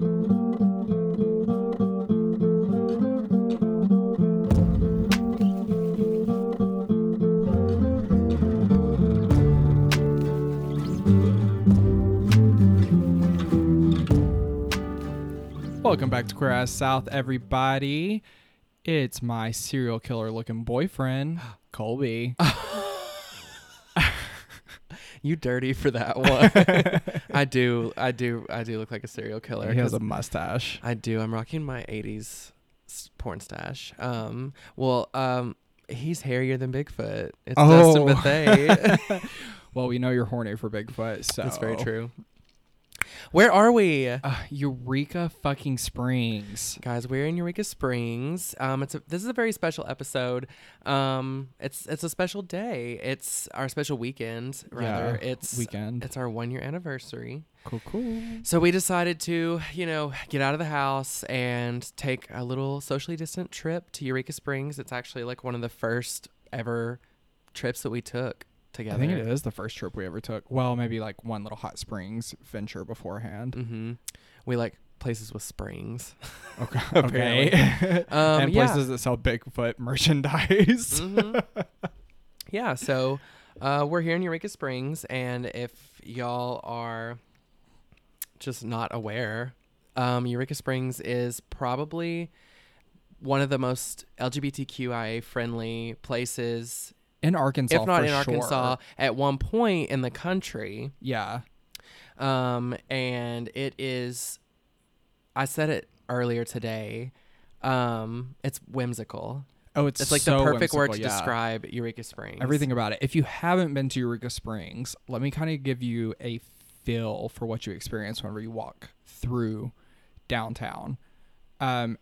Welcome back to Queer Ass South, everybody. It's my serial killer looking boyfriend, Colby. You dirty for that one. I do. I do. I do look like a serial killer. he has a mustache. I do. I'm rocking my 80s porn stash. Um. Well. Um. He's hairier than Bigfoot. It's Oh. Dustin Bethay. Well, we know you're horny for Bigfoot, so That's very true. Where are we? Uh, Eureka fucking Springs. Guys, we're in Eureka Springs. Um, it's a, this is a very special episode. Um, it's it's a special day. It's our special weekend. Rather, Yeah, it's Weekend. it's our one year anniversary. Cool, cool. So we decided to, you know, get out of the house and take a little socially distant trip to Eureka Springs. It's actually like one of the first ever trips that we took together. I think it is the first trip we ever took. Well, maybe like one little hot springs venture beforehand. Mm-hmm. We like places with springs. Okay. Okay. Um, and yeah. places that sell Bigfoot merchandise. Mhm. yeah, so uh, we're here in Eureka Springs, and if y'all are just not aware, um, Eureka Springs is probably one of the most LGBTQIA friendly places, In Arkansas, if not in Arkansas, at one point in the country. Yeah. Um, and it is, I said it earlier today. Um, it's whimsical. Oh, it's It's like so the perfect word to yeah. describe Eureka Springs. everything about it. If you haven't been to Eureka Springs, let me kind of give you a feel for what you experience whenever you walk through downtown. Um,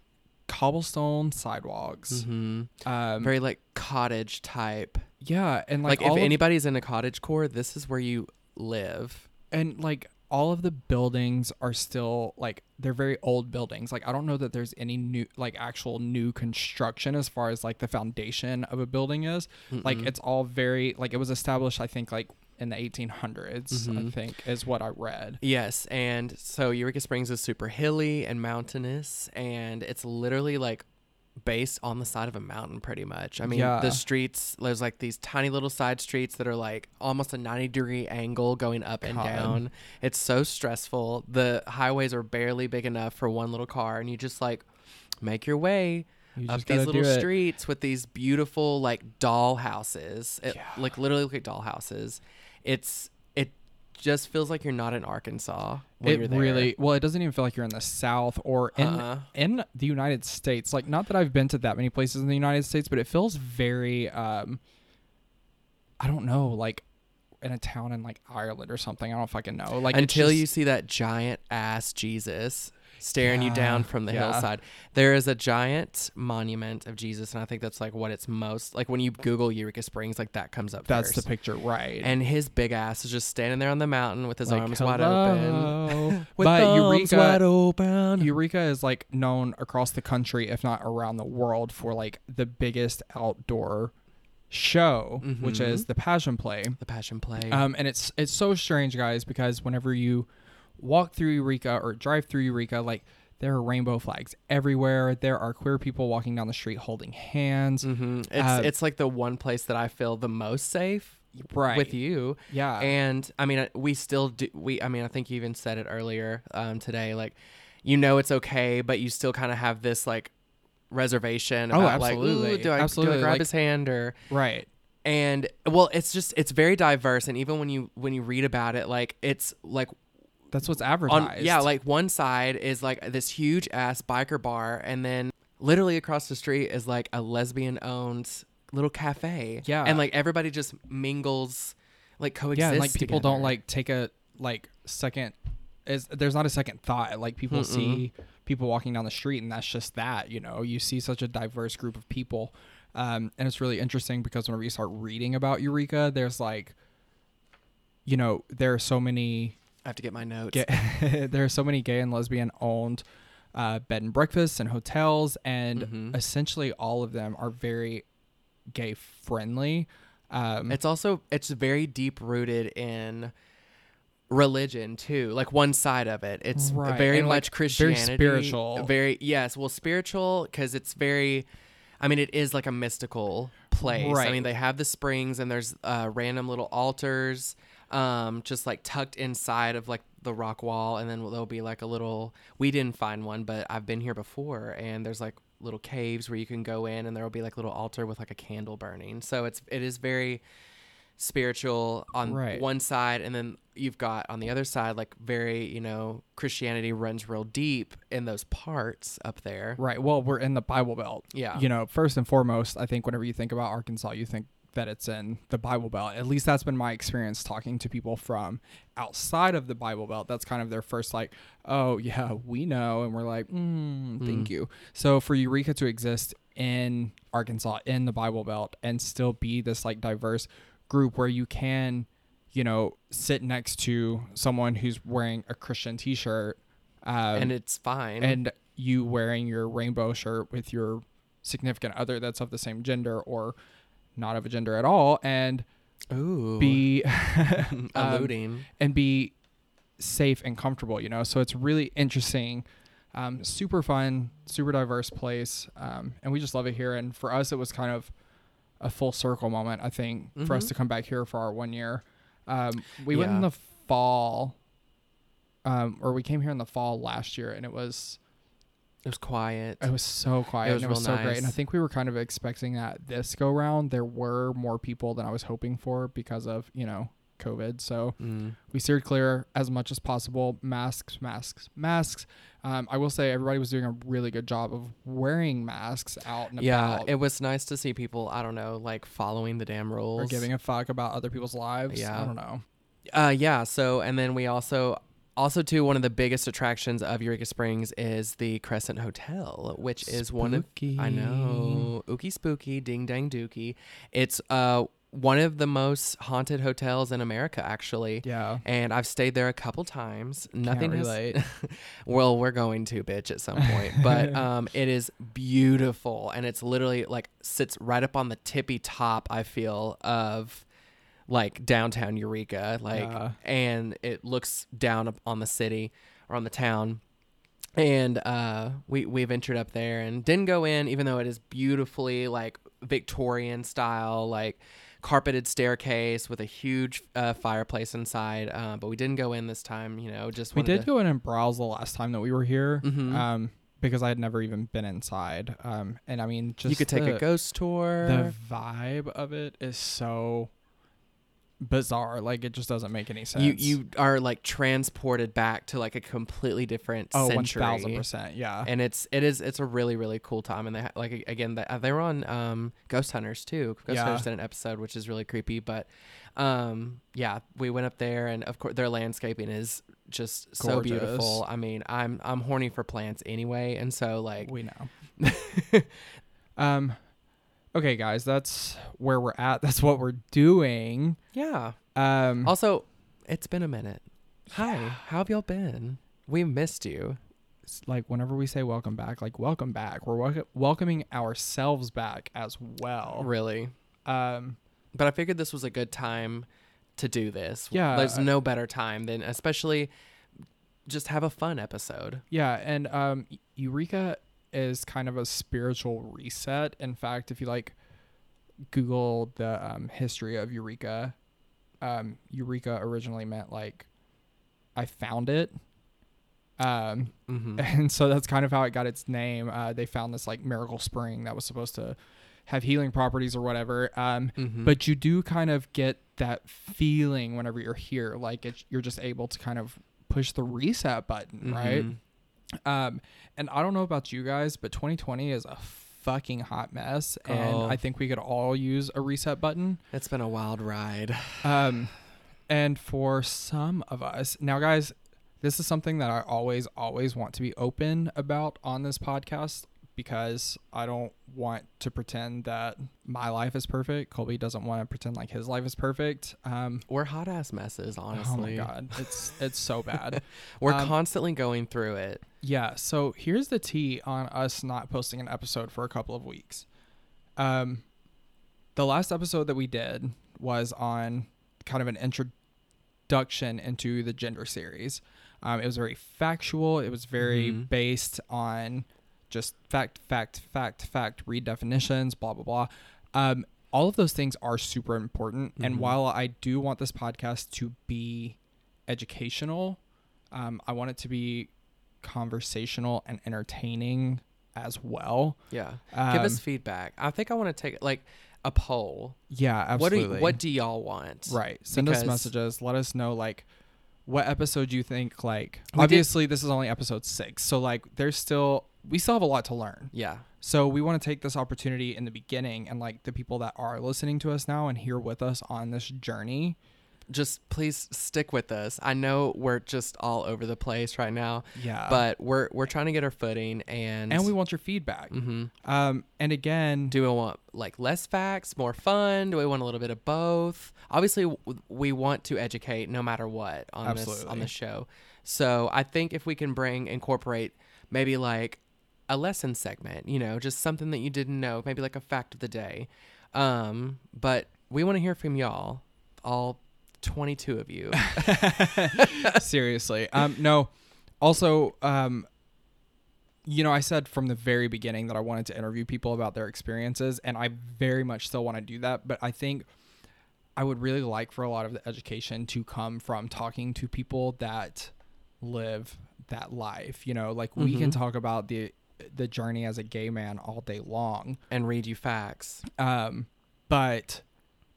cobblestone sidewalks. hmm Um, Very like cottage type. yeah, and Like, like, if anybody's in a cottage core, this is where you live. and like all of the buildings are still like they're very old buildings like i don't know that there's any new like actual new construction as far as like the foundation of a building is like Mm-mm. it's all very like it was established i think like in the 1800s i Mhm. think is what i read Yes, and so Eureka Springs is super hilly and mountainous, and it's literally like based on the side of a mountain, pretty much. I mean, Yeah. the streets there's like these tiny little side streets that are like almost a ninety degree angle going up and God. down. It's so stressful. The highways are barely big enough for one little car, and you just like make your way you up these little streets with these beautiful like doll houses. It, Yeah. Like literally look like doll houses. It's it just feels like you're not in Arkansas when it you're there. really well it doesn't even feel like you're in the south or in Uh-uh. in the united states like not that i've been to that many places in the united states but it feels very um i don't know like in a town in like ireland or something i don't fucking know like until you see that giant ass Jesus staring you down from the yeah. hillside. There is a giant monument of Jesus, and I think that's like what it's most like when you Google Eureka Springs, like that comes up. that's first. the picture right And his big ass is just standing there on the mountain with his Like, arms wide open. With but arms eureka wide open. Eureka is like known across the country, if not around the world, for like the biggest outdoor show, which Mhm. is the Passion Play. the Passion Play. Um, and it's it's so strange, guys, because whenever you walk through Eureka or drive through Eureka, like there are rainbow flags everywhere. There are queer people walking down the street holding hands. hmm It's Uh, it's like the one place that I feel the most safe Right. with you. Yeah. And I mean, we still do. We, I mean, I think you even said it earlier um, today. Like, you know, it's okay, but you still kind of have this like reservation. Oh, About, Like, absolutely. Ooh, do I, Absolutely, Do I grab like- his hand or? right. And well, it's just it's very diverse, and even when you when you read about it, like it's like That's what's on advertised. yeah, like one side is like this huge ass biker bar, and then literally across the street is like a lesbian owned little cafe. Yeah. and like everybody just mingles, like coexists. yeah, and, like people don't like take a like second is there's not a second thought. Like people Mm-mm. see people walking down the street and that's just that, you know. You see such a diverse group of people. Um, and it's really interesting because whenever you start reading about Eureka, there's like you know, there are so many I have to get my notes. gay, there are so many gay and lesbian owned uh, bed and breakfasts and hotels, and Mhm. essentially all of them are very gay friendly. Um, It's also it's very deep rooted in religion too like one side of it it's Right, very and, like, much very spiritual. very yes well spiritual because it's very i mean it is like a mystical place i mean they have the springs and there's uh, random little altars um just like tucked inside of like the rock wall and then there'll be like a little we didn't find one but i've been here before and there's like little caves where you can go in and there'll be like little altar with like a candle burning so it's it is very spiritual on Right. one side and then you've got on the other side like very you know christianity runs real deep in those parts up there Right. Well, we're in the Bible Belt. Yeah. You know, first and foremost, I think whenever you think about Arkansas, you think that it's in the Bible Belt. At least that's been my experience talking to people from outside of the Bible Belt. That's kind of their first, like, oh, yeah, we know. And we're like, mm, thank you. So for Eureka to exist in Arkansas, in the Bible Belt, and still be this, like, diverse group where you can, you know, sit next to someone who's wearing a Christian t shirt. Um, and it's fine and you wearing your rainbow shirt with your significant other that's of the same gender or not of a gender at all and ooh. be um, alluding. and be safe and comfortable you know? So it's really interesting um, super fun super diverse place um, and we just love it here. And for us it was kind of a full circle moment i think for us Mhm. to come back here for our one year. Um, we went in the fall um, or we came here in the fall last year and it was it was quiet it was so quiet was and it was so great. And I think we were kind of expecting that this go round there were more people than I was hoping for because of, you know, COVID. So Mm. we steered clear as much as possible. Masks, masks, masks. Um, I will say everybody was doing a really good job of wearing masks out and yeah about it was nice to see people i don't know like following the damn rules or giving a fuck about other people's lives. Yeah. I don't know. Uh, yeah. So, and then we also, also too, one of the biggest attractions of Eureka Springs is the Crescent Hotel, which is one of I know, ookie spooky, ding dang dookie. It's uh one of the most haunted hotels in America, actually. Yeah. And I've stayed there a couple times. Nothing Can't has- relate. well, we're going to, bitch, at some point. But um, it is beautiful, and it's literally like sits right up on the tippy top. I feel of like downtown Eureka, like, Yeah. and it looks down on the city or on the town. And uh, we we ventured up there and didn't go in, even though it is beautifully like Victorian style, like carpeted staircase with a huge uh, fireplace inside. Uh, but we didn't go in this time. You know, just We did to- go in and browse the last time that we were here. Mhm. Um, because I had never even been inside. Um, and I mean, just you could take the- a ghost tour. the vibe of it is so bizarre. Like it just doesn't make any sense. you you are like transported back to like a completely different oh one century. thousand percent yeah. And it's it is it's a really really cool time and they ha- like again they, they were on um Ghost Hunters too. Ghost Yeah. Hunters did an episode which is really creepy but um yeah we went up there and of course their landscaping is just so beautiful. I mean I'm I'm horny for plants anyway and so like we know. um, okay, guys, that's where we're at. That's what we're doing. yeah. Um, Also it's been a minute. Hi, how have y'all been? We missed you. it's like whenever we say welcome back, like welcome back, we're wel- welcoming ourselves back as well. Really. Um, But I figured this was a good time to do this. Yeah, There's I- no better time than especially just have a fun episode. Yeah, and um, Eureka is kind of a spiritual reset. In fact, if you like Google the um, history of Eureka, um, Eureka originally meant like I found it. Um, Mm-hmm. and so that's kind of how it got its name. Uh, they found this like miracle spring that was supposed to have healing properties or whatever. Um, Mm-hmm. but you do kind of get that feeling whenever you're here, like it's, you're just able to kind of push the reset button, right? Um, and I don't know about you guys, but 2020 is a fucking hot mess, and Oh. I think we could all use a reset button. It's been a wild ride. Um, and for some of us, now, guys, this is something that I always, always want to be open about on this podcast because I don't want to pretend that my life is perfect. Colby doesn't want to pretend like his life is perfect. Um, We're hot ass messes, honestly. oh my god, it's it's so bad. We're Um, constantly going through it. Yeah, so here's the tea on us not posting an episode for a couple of weeks. Um the last episode that we did was on kind of an introduction into the gender series. Um, it was very factual. It was very Mhm. based on just fact, fact, fact, fact, read definitions, blah, blah, blah. Um, all of those things are super important. And Mhm. while I do want this podcast to be educational, um, I want it to be conversational and entertaining as well. Yeah. Give us Um, feedback. I think I want to take like a poll. Yeah, absolutely. What do what do y'all want? Right. Send us messages. Let us know like what episode you think like We did- obviously this is only episode 6. So like there's still we still have a lot to learn. Yeah. So we want to take this opportunity in the beginning and like the people that are listening to us now and here with us on this journey. Just please stick with us. I know we're just all over the place right now, Yeah. but we're we're trying to get our footing and and we want your feedback. hmm Um and again, Do we want like less facts, more fun? Do we want a little bit of both? Obviously, we want to educate no matter what on this on the show. So I think if we can bring incorporate maybe like a lesson segment, you know, just something that you didn't know, maybe like a fact of the day. Um, but we want to hear from y'all, all twenty two of you. Seriously. Um, no. Also, um, you know, I said from the very beginning that I wanted to interview people about their experiences, and I very much still want to do that. But I think I would really like for a lot of the education to come from talking to people that live that life. You know, like we can Mhm. talk about the the journey as a gay man all day long, and read you facts. um, but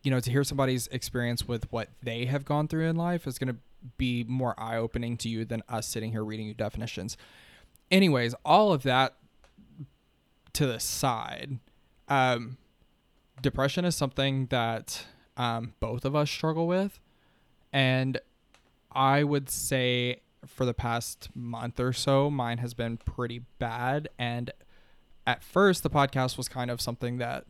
you know, to hear somebody's experience with what they have gone through in life is going to be more eye opening to you than us sitting here reading you definitions. Anyways, all of that to the side, um, depression is something that um, both of us struggle with. And I would say for the past month or so, mine has been pretty bad. And at first, the podcast was kind of something that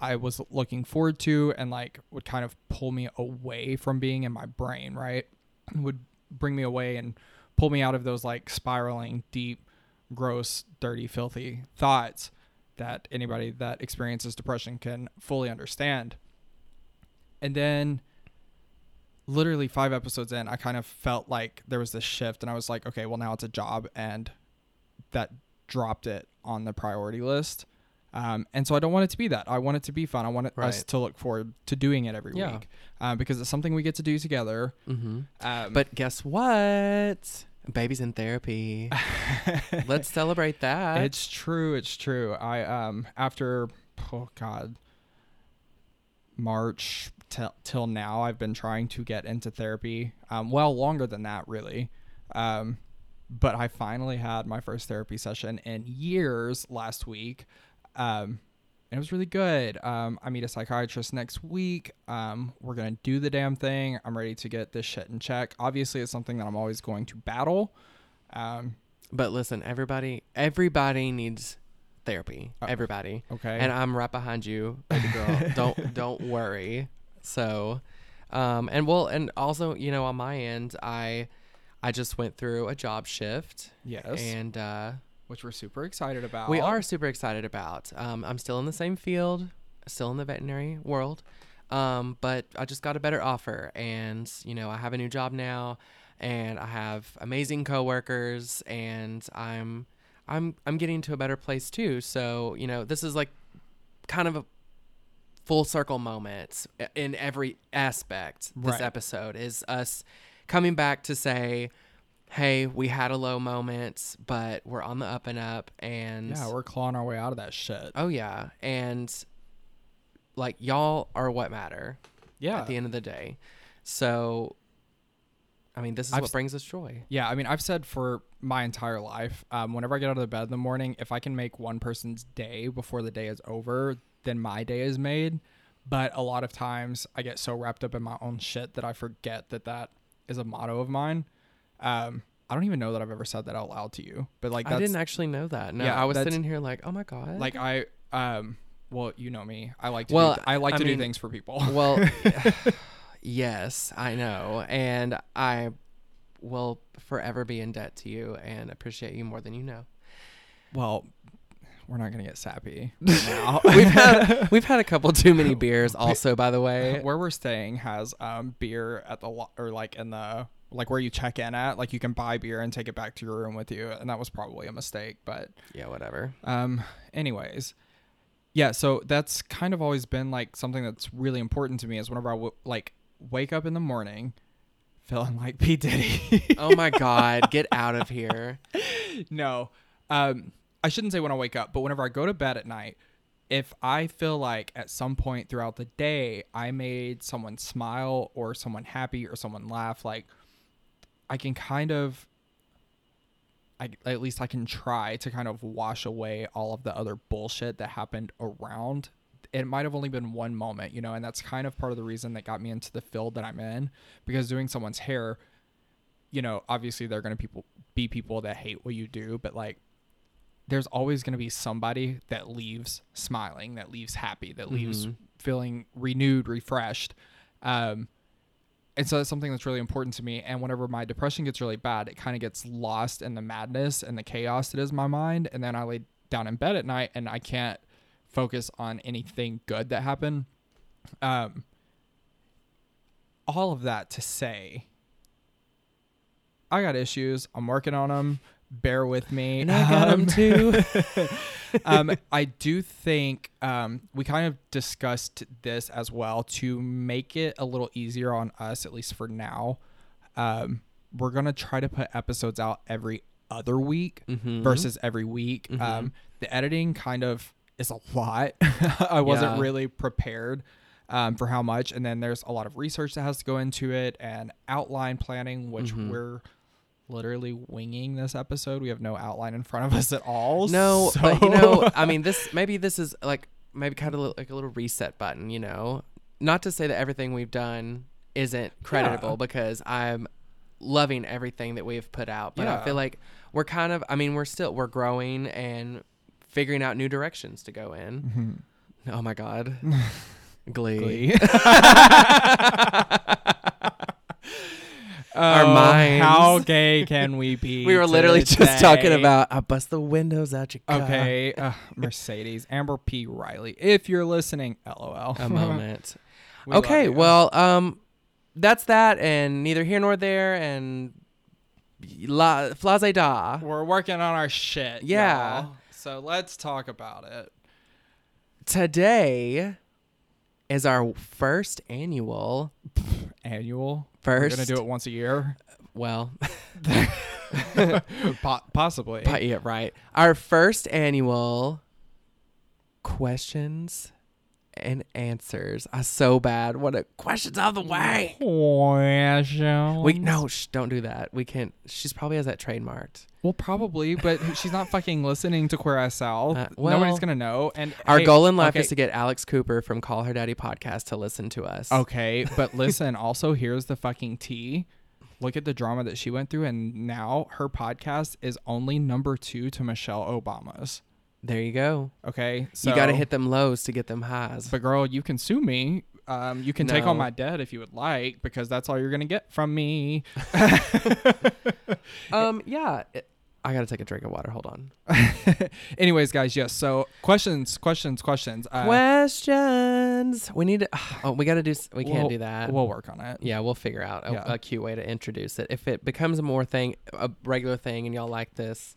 I was looking forward to and like would kind of pull me away from being in my brain, right? Would bring me away and pull me out of those like spiraling, deep, gross, dirty, filthy thoughts that anybody that experiences depression can fully understand. And then literally 5 episodes in, I kind of felt like there was this shift and I was like, okay, well now it's a job and that dropped it on the priority list. Um, and so I don't want it to be that. I want it to be fun. I want it, us to look forward to doing it every Yeah. week um, because it's something we get to do together. hmm Um, But guess what? Baby's in therapy. Let's celebrate that. it's true. It's true. I um after oh god March till till now I've been trying to get into therapy. Um, well longer than that really. Um, but I finally had my first therapy session in years last week. Um, and it was really good. Um, I meet a psychiatrist next week. Um, we're gonna do the damn thing. I'm ready to get this shit in check. Obviously, it's something that I'm always going to battle. Um, But listen, everybody, everybody needs therapy. Uh, everybody, okay. and I'm right behind you, baby girl. don't don't worry. So, um, and well, and also, you know, on my end, I, I just went through a job shift, yes. and uh, which we're super excited about. we are super excited about. Um, I'm still in the same field, still in the veterinary world, um, but I just got a better offer, and you know, I have a new job now, and I have amazing coworkers, and I'm, I'm, I'm getting to a better place too. So you know, this is like, kind of a full circle moment in every aspect. This Right. episode is us coming back to say. Hey, we had a low moment, but we're on the up and up, and Yeah, we're clawing our way out of that shit. Oh yeah, and like y'all are what matter Yeah. at the end of the day. So, I mean, this is I've what brings us joy. Yeah, I mean, I've said for my entire life, um, whenever I get out of the bed in the morning, if I can make one person's day before the day is over, then my day is made. But a lot of times I get so wrapped up in my own shit that I forget that that is a motto of mine. Um, I don't even know that I've ever said that out loud to you, but like I didn't actually know that. No, Yeah, I was sitting here like, oh my god. like I um, well, you know me. I like to Well, do, I like I to mean- do things for people. well, yes, I know, and I will forever be in debt to you and appreciate you more than you know. well, we're not gonna get sappy right now. we've had we've had a couple too many beers. Also, by the way, where we're staying has um beer at the lo- or like in the like where you check in at like you can buy beer and take it back to your room with you and that was probably a mistake but yeah, whatever. um anyways yeah so that's kind of always been like something that's really important to me is whenever i w- like wake up in the morning feeling like p diddy Oh my god, get out of here. no um i shouldn't say when i wake up but whenever i go to bed at night if i feel like at some point throughout the day i made someone smile or someone happy or someone laugh like i can kind of I, at least i can try to kind of wash away all of the other bullshit that happened around. It might have only been one moment you know and that's kind of part of the reason that got me into the field that i'm in because doing someone's hair you know obviously there are going to people be people that hate what you do but like there's always going to be somebody that leaves smiling that leaves happy that leaves Mhm. feeling renewed refreshed. Um and so that's something that's really important to me. And whenever my depression gets really bad it kind of gets lost in the madness and the chaos that is my mind. And then i lay down in bed at night and i can't focus on anything good that happened. Um all of that to say i got issues. I'm working on them bear with me And I got Um, too. um, I do think um, we kind of discussed this as well to make it a little easier on us, at least for now. Um, we're gonna try to put episodes out every other week Mhm. versus every week. Mhm. Um, the editing kind of is a lot. I wasn't Yeah. really prepared um, for how much, and then there's a lot of research that has to go into it and outline planning, which Mhm. we're literally winging this episode. We have no outline in front of us at all. No, so- but you know, I mean, this maybe this is like maybe kind of like a little reset button. You know, not to say that everything we've done isn't creditable Yeah. because I'm loving everything that we've put out. But I feel like we're kind of, I mean, we're still we're growing and figuring out new directions to go in. Mhm. Oh my god, Glee. Glee. Our Oh, minds. How gay can we be? We were literally just talking about I bust the windows out your car. Okay, uh, Mercedes Amber P Riley. If you're listening, LOL. a moment. We okay, well, um, that's that, and neither here nor there, and la flase da. we're working on our shit. Yeah. y'all. So let's talk about it. Today is our first annual. Annual. First, We're gonna do it once a year. well, Po- possibly. but yeah, right. Our first annual questions and answers. I so bad. What a questions out of the way. Questions. We no, shh, don't do that. We can't. She's probably has that trademarked. Well, probably, but she's not fucking listening to Queer As South. Uh, well, Nobody's gonna know. And Our hey, goal in life okay, is to get Alex Cooper from Call Her Daddy podcast to listen to us. Okay, but listen. also, here's the fucking tea. Look at the drama that she went through, and now her podcast is only number two to Michelle Obama's. There you go. Okay, so you got to hit them lows to get them highs. But girl, you can sue me. Um, you can take No. on my debt if you would like, because that's all you're gonna get from me. um, yeah. it- I got to take a drink of water. Hold on. Anyways, guys, yes. So questions, questions, questions. Uh, Questions. We need to. Oh, we got to do. We can't We'll- do that. We'll work on it. yeah, we'll figure out a, Yeah. a cute way to introduce it. If it becomes a more thing, a regular thing, and y'all like this,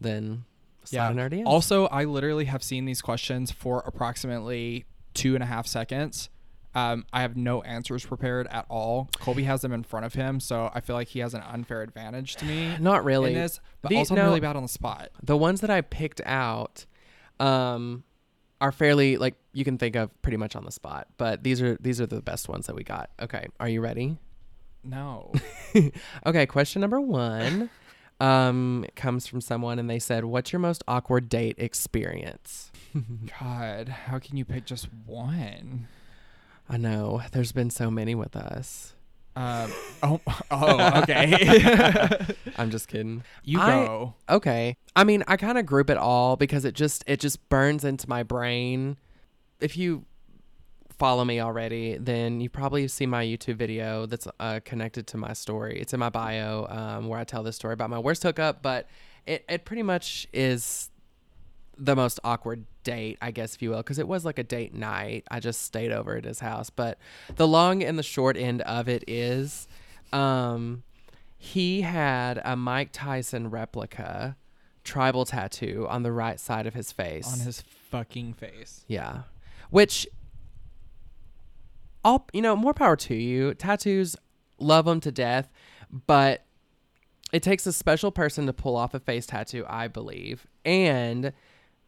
then Yeah. Also, I literally have seen these questions for approximately two and a half seconds. Um, I have no answers prepared at all. Colby has them in front of him, so I feel like he has an unfair advantage to me Not really. this. But The- also, no. I'm really bad on the spot. The ones that I picked out um, are fairly like you can think of pretty much on the spot. But these are these are the best ones that we got. Okay, are you ready? No. Okay, question number one um, comes from someone, and they said, "What's your most awkward date experience?" God, how can you pick just one? I know there's been so many with us. Um, oh, oh, okay. I'm just kidding. you I- go. Okay. I mean, I kind of group it all because it just it just burns into my brain. If you follow me already, then you probably see my YouTube video that's uh, connected to my story. It's in my bio um, where I tell this story about my worst hookup, but it, it pretty much is the most awkward date, I guess, if you will, because it was like a date night. I just stayed over at his house. But the long and the short end of it is um, he had a Mike Tyson replica tribal tattoo on the right side of his face. On his fucking face. Yeah. Which all you know, more power to you. Tattoos love them to death, but it takes a special person to pull off a face tattoo, I believe. And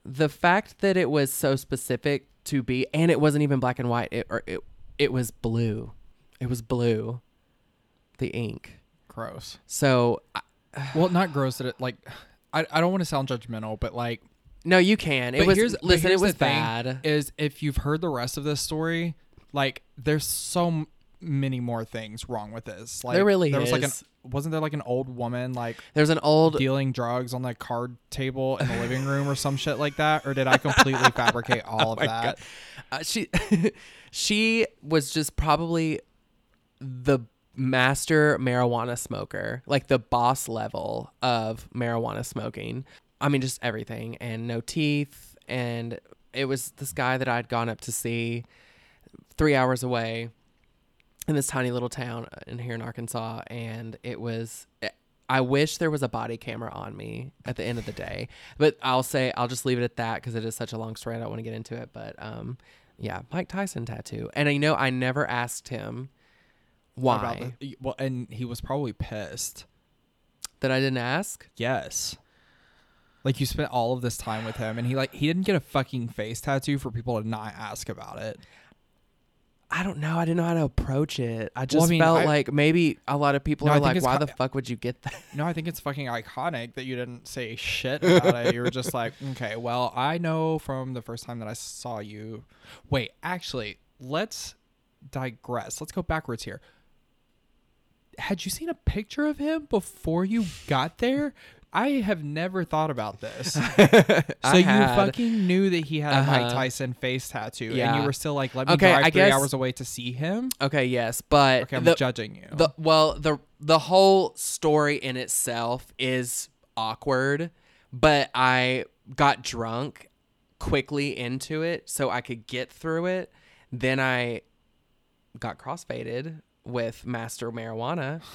the fact that it was so specific to be and it wasn't even black and white, it or it it was blue. It was blue. The ink. Gross. So I- Well, not gross that it like I, I don't want to sound judgmental, but like no, you can. It But was here's- listen, it here's the was bad. is if you've heard the rest of this story, like there's so many more things wrong with this. Like There really there was like an is. Wasn't there like an old woman like There's an old dealing drugs on the card table in the living room or some shit like that, or did I completely fabricate all of that? Uh, she she was just probably the master marijuana smoker, like the boss level of marijuana smoking. I mean, just everything, and no teeth. And it was this guy that I'd gone up to see three hours away in this tiny little town in here in Arkansas, and it was. I wish there was a body camera on me at the end of the day, but I'll say I'll just leave it at that because it is such a long story. I don't want to get into it, but um, yeah, Mike Tyson tattoo, and you know I never asked him why the- well, and he was probably pissed. that I didn't ask. Yes. Like you spent all of this time with him, and he like he didn't get a fucking face tattoo for people to not ask about it. I don't know. I didn't know how to approach it. I just mean, felt I- like maybe a lot of people No, are like, "Why ki- the fuck would you get that?" No, I think it's fucking iconic that you didn't say shit about it. You were just like, okay, well, I know from the first time that I saw you. Wait, actually, let's digress. Let's go backwards here. Had you seen a picture of him before you got there? I have never thought about this. So you had. fucking knew that he had a Mike Uh-huh. Tyson face tattoo, and you were still like, "Let me Okay, drive I three guess- hours away to see him." Okay, yes, but Okay, I'm the, judging you. the well the the whole story in itself is awkward, but I got drunk quickly into it so I could get through it. Then I got crossfaded with Master Marijuana.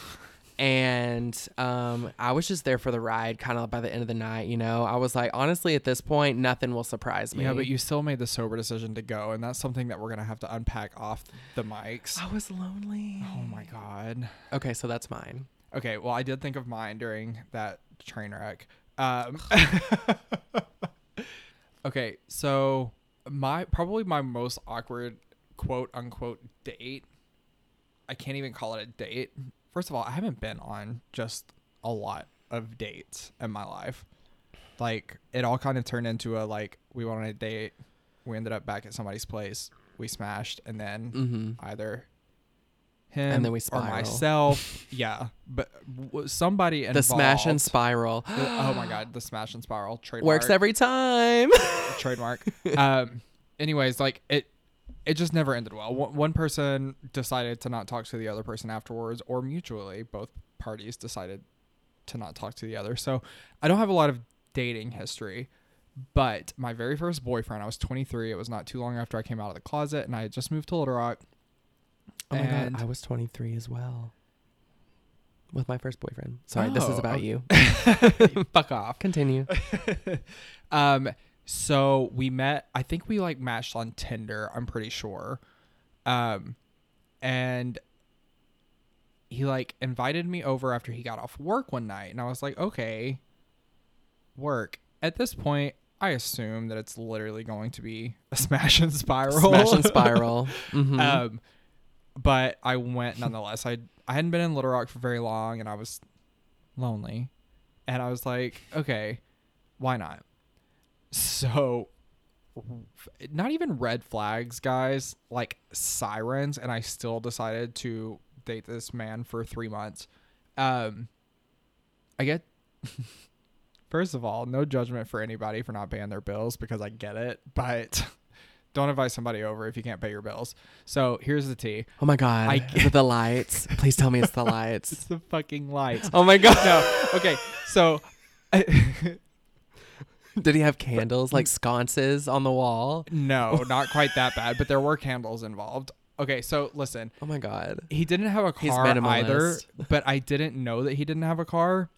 And um, I was just there for the ride, kind of by the end of the night. You know, I was like, honestly, at this point, nothing will surprise me. yeah, but you still made the sober decision to go, and that's something that we're gonna have to unpack off the mics. I was lonely. Oh my god. Okay, so that's mine. Okay, well, I did think of mine during that train wreck. Um, okay, so my probably my most awkward quote unquote date. I can't even call it a date. First of all, I haven't been on just a lot of dates in my life. Like it all kind of turned into a like we went on a date, we ended up back at somebody's place, we smashed, and then Mm-hmm. either him and then we or spiral. myself. yeah, but w- somebody involved. The smash and spiral. oh my god, the smash and spiral trademark. Works every time. trademark. um. Anyways, like it, it just never ended well. One, person decided to not talk to the other person afterwards, or mutually, both parties decided to not talk to the other. So I don't have a lot of dating history. But my very first boyfriend, I was 23. It was not too long after I came out of the closet, and I had just moved to Little Rock. Oh my god, I was 23 as well. With my first boyfriend. Sorry, this is Oh, about you. Fuck off. Continue. um so we met i think we like matched on tinder i'm pretty sure. Um and he like invited me over after he got off work one night and i was like okay work. At this point i assume that it's literally going to be a smash and spiral. Smash and spiral. Mhm. um but i went nonetheless. I i hadn't been in little rock for very long and i was lonely. And i was like okay why not so not even red flags guys like sirens and i still decided to date this man for three months um i get first of all no judgment for anybody for not paying their bills because i get it but don't invite somebody over if you can't pay your bills so here's the tea oh my god. I- it the lights? Please tell me it's the lights. it's the fucking lights oh my god. no okay so Did he have candles like sconces on the wall? No, not quite that bad, but there were candles involved. Okay, so listen, Oh my god. he didn't have a He's car either, minimalist. but I didn't know that he didn't have a car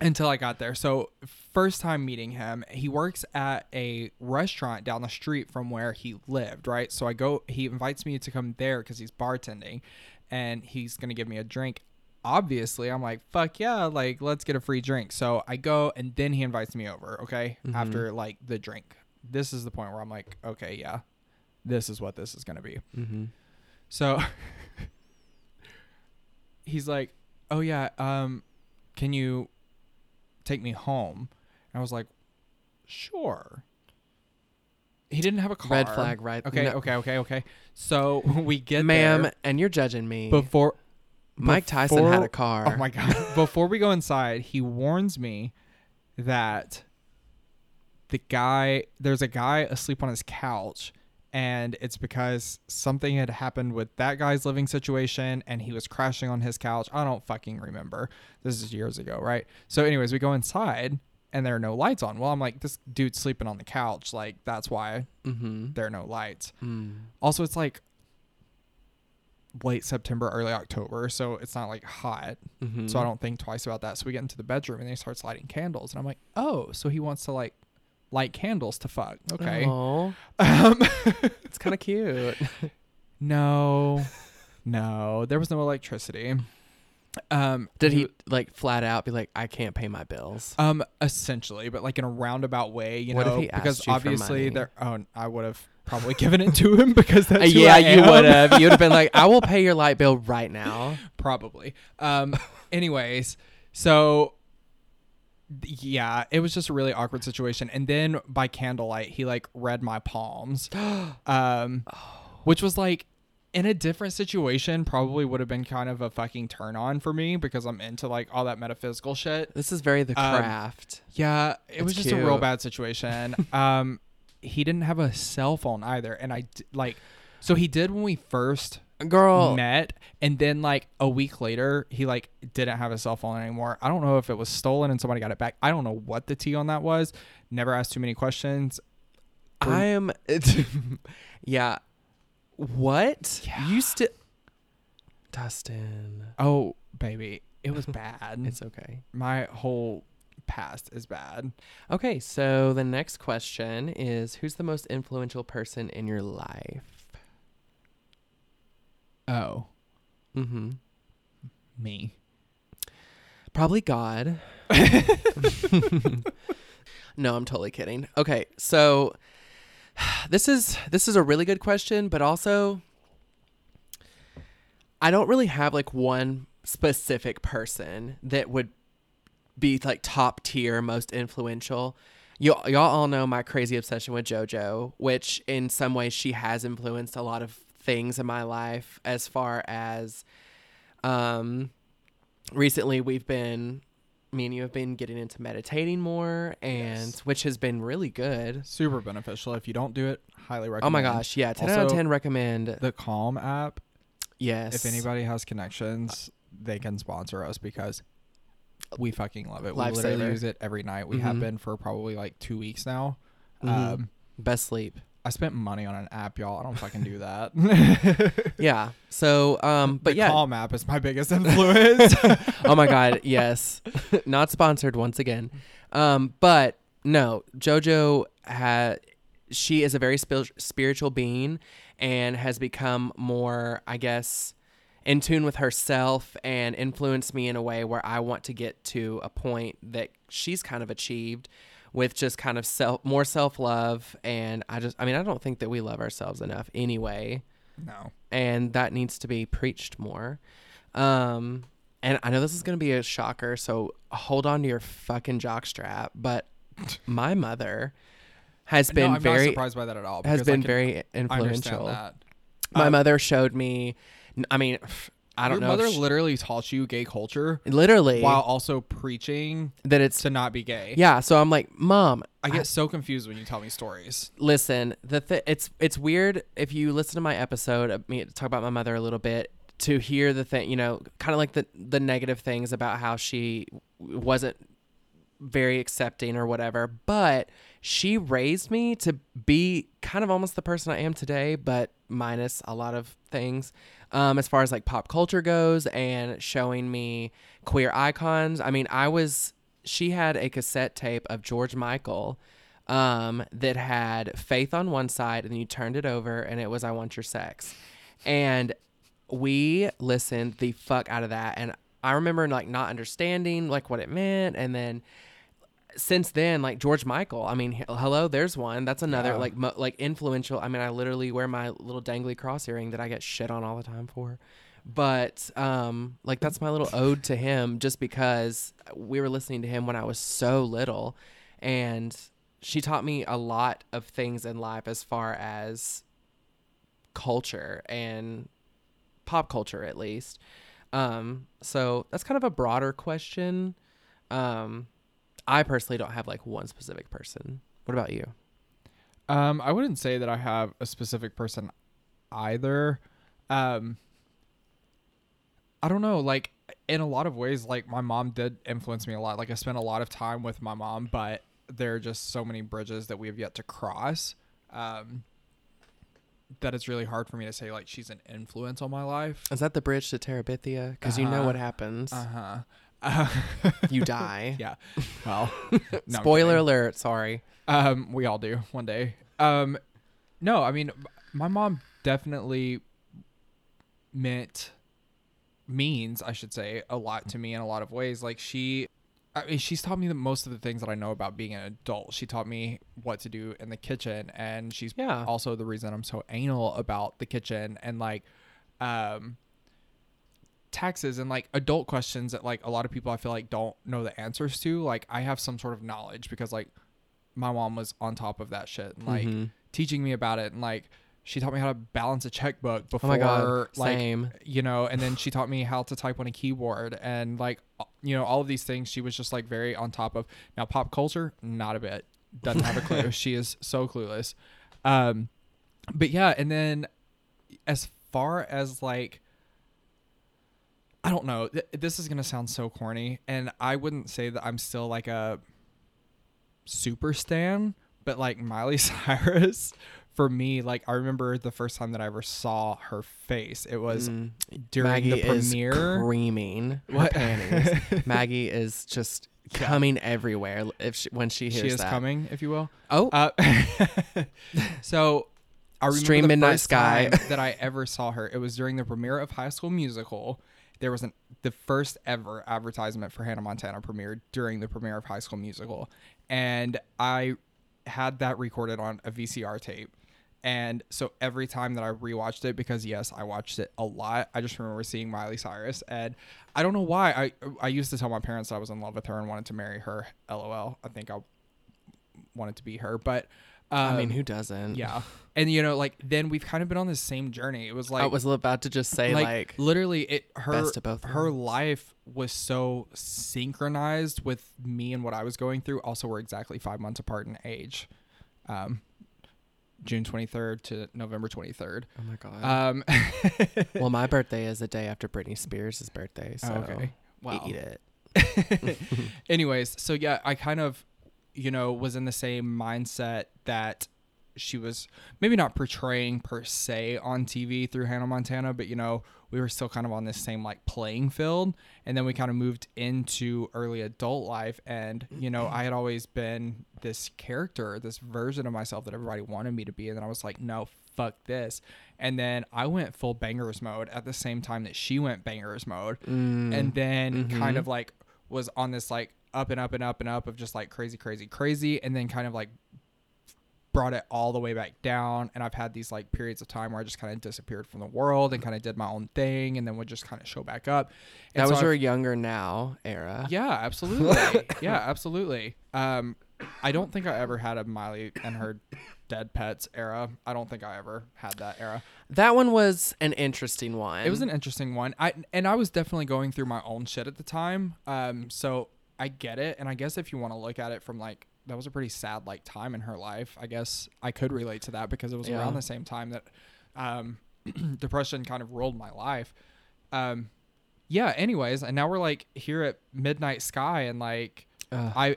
until I got there. So, first time meeting him, he works at a restaurant down the street from where he lived, right? So I go he invites me to come there cuz he's bartending and he's going to give me a drink. Obviously, I'm like, "Fuck yeah, like let's get a free drink." So I go and then he invites me over, okay? Mhm. After like the drink. This is the point where I'm like, "Okay, yeah. This is what this is going to be." Mm-hmm. So he's like, "Oh yeah, um, can you take me home?" And I was like, "Sure." He didn't have a car. Red flag, right? Okay, No. okay, okay, okay. So we get there Ma'am, there and you're judging me. before. Mike Tyson had a car. Oh my god! Before we go inside, he warns me that the guy, there's a guy asleep on his couch, and it's because something had happened with that guy's living situation, and he was crashing on his couch. I don't fucking remember. This is years ago, right? So, anyways, we go inside, and there are no lights on. Well, I'm like, this dude's sleeping on the couch. Like, that's why Mm-hmm. there are no lights. Mm. Also, it's like late September, early October, so it's not like hot. Mm-hmm. So I don't think twice about that. So we get into the bedroom and he starts lighting candles, and I'm like, oh, so he wants to like light candles to fuck. Okay. Um, it's kind of cute. no, no, there was no electricity. Um, Did he like flat out be like, I can't pay my bills? Um, essentially, but like in a roundabout way, you What know, he because asked you for obviously there. Oh, I would have probably given it to him because that's yeah, I you would have. You would have been like, I will pay your light bill right now. probably. Um, anyways, so yeah, it was just a really awkward situation. And then by candlelight, he like read my palms, um, which was like in a different situation probably would have been kind of a fucking turn on for me because I'm into like all that metaphysical shit. This is very the Um, craft. Yeah, it was just a real cute. bad situation. um, he didn't have a cell phone either, and I d- like. So he did when we first Girl, met and then like a week later he like didn't have a cell phone anymore i don't know if it was stolen and somebody got it back i don't know what the tea on that was never asked too many questions I am. yeah. What? Yeah. You still. Dustin. oh baby it was bad It's okay. my whole past is bad Okay, so the next question is Who's the most influential person in your life? oh Mm-hmm. me Probably God. no, I'm totally kidding. Okay, so this is this is a really good question, but also I don't really have like one specific person that would be like top tier most influential. You y'all all know my crazy obsession with JoJo, which in some ways she has influenced a lot of things in my life as far as um recently we've been me and you have been getting into meditating more and Yes. which has been really good. super beneficial if you don't do it highly recommend Oh my gosh, yeah, 10 out of 10 recommend. the calm app yes. if anybody has connections they can sponsor us because we fucking love it we literally Lifesaver. use it every night we have Mhm. been for probably like two weeks now Mhm. um best sleep. I spent money on an app, y'all. I don't fucking do that. Yeah. So um but the yeah. Calm app is my biggest influence. oh my god, yes. Not sponsored once again. Um but no, JoJo had she is a very spil- spiritual being and has become more, I guess, in tune with herself and influenced me in a way where I want to get to a point that she's kind of achieved with just kind of self more self-love and I just I mean I don't think that we love ourselves enough anyway no. and that needs to be preached more. Um, and I know this is going to be a shocker, so hold on to your fucking jockstrap. But my mother has no, been I'm very not surprised by that at all. has been can- very influential. My Um, mother showed me. I mean, I don't Your know. mother she- literally taught you gay culture literally while also preaching that it's to not be gay. yeah. So I'm like, mom, I get so confused when you tell me stories. listen the th- it's it's weird if you listen to my episode of me talk about my mother a little bit to hear the thing you know kind of like the the negative things about how she wasn't very accepting or whatever, but she raised me to be kind of almost the person I am today, but minus a lot of things. Um, as far as like pop culture goes and showing me queer icons. I mean, I was she had a cassette tape of George Michael um, that had Faith on one side, and you turned it over, and it was I Want Your Sex. And we listened the fuck out of that. And I remember like not understanding like what it meant. And then since then, like George Michael, I mean, he- hello, there's one. That's another Yeah. like mo- like influential. I mean, I literally wear my little dangly cross earring that I get shit on all the time for. But um, like that's my little ode to him, just because we were listening to him when I was so little, and she taught me a lot of things in life as far as culture and pop culture at least. Um, so that's kind of a broader question. Um, I personally don't have like one specific person. What about you? Um, I wouldn't say that I have a specific person either. Um, I don't know. Like in a lot of ways, like my mom did influence me a lot. Like I spent a lot of time with my mom, but there are just so many bridges that we have yet to cross. Um, that it's really hard for me to say like she's an influence on my life. Is that the bridge to Terabithia? Because you know Uh-huh. what happens. Uh huh. you die. yeah. Well, no, Spoiler alert. Sorry. Um, we all do one day. Um, no, I mean, my mom definitely meant means I should say a lot to me in a lot of ways. Like she, I mean, she's taught me the most of the things that I know about being an adult. She taught me what to do in the kitchen, and she's Yeah. also the reason I'm so anal about the kitchen and like, um. Taxes and like adult questions that like a lot of people I feel like don't know the answers to like I have some sort of knowledge because like my mom was on top of that shit and like Mhm. teaching me about it and like she taught me how to balance a checkbook before Oh my god. like Same. you know and then she taught me how to type on a keyboard and like you know all of these things she was just like very on top of now pop culture not a bit doesn't have a clue she is so clueless um but yeah and then as far as like i don't know th- this is gonna sound so corny and i wouldn't say that i'm still like a super stan but like miley cyrus for me like i remember the first time that i ever saw her face it was Mm. during Maggie the premiere is creaming What? panties. Maggie is just Yeah. coming everywhere if she, when she hears she is that. coming if you will Oh, Uh, so I remember Stream the Midnight first Sky. time that I ever saw her. It was during the premiere of High School Musical. There was an the first ever advertisement for Hannah Montana premiered during the premiere of High School Musical, and I had that recorded on a VCR tape. And so every time that I rewatched it, because yes, I watched it a lot, I just remember seeing Miley Cyrus, and I don't know why. I I used to tell my parents I was in love with her and wanted to marry her. LOL. I think I wanted to be her, but um, I mean, who doesn't? yeah, and you know, like then we've kind of been on the same journey. It was like I was about to just say like, like, literally it her best of both her life was so synchronized with me and what I was going through. Also, we're exactly five months apart in age. Um, June twenty third to November twenty third. oh my god. Um, well, my birthday is the day after Britney Spears' birthday, so okay. Wow. eat it. anyways so yeah i kind of you know was in the same mindset that she was maybe not portraying per se on tv through hannah montana but you know we were still kind of on this same like playing field. And then we kind of moved into early adult life. And you know i had always been this character this version of myself that everybody wanted me to be. And then i was like no fuck this. And then i went full bangers mode at the same time that she went bangers mode. Mm. and then kind Mhm. of like was on this like up and up and up and up of just like crazy crazy crazy and then kind of like brought it all the way back down and i've had these like periods of time where i just kind of disappeared from the world and kind of did my own thing and then would just kind of show back up And that so was I've- your younger now era. yeah absolutely yeah absolutely um i don't think i ever had a miley and her Dead Petz era i don't think i ever had that era That one was an interesting one. it was an interesting one. I and I was definitely going through my own shit at the time. Um, so I get it, and I guess if you want to look at it from like that was a pretty sad like time in her life. I guess I could relate to that because it was Yeah. around the same time that um, depression kind of ruled my life. Um, yeah. Anyways, and now we're like here at Midnight Sky, and like Ugh.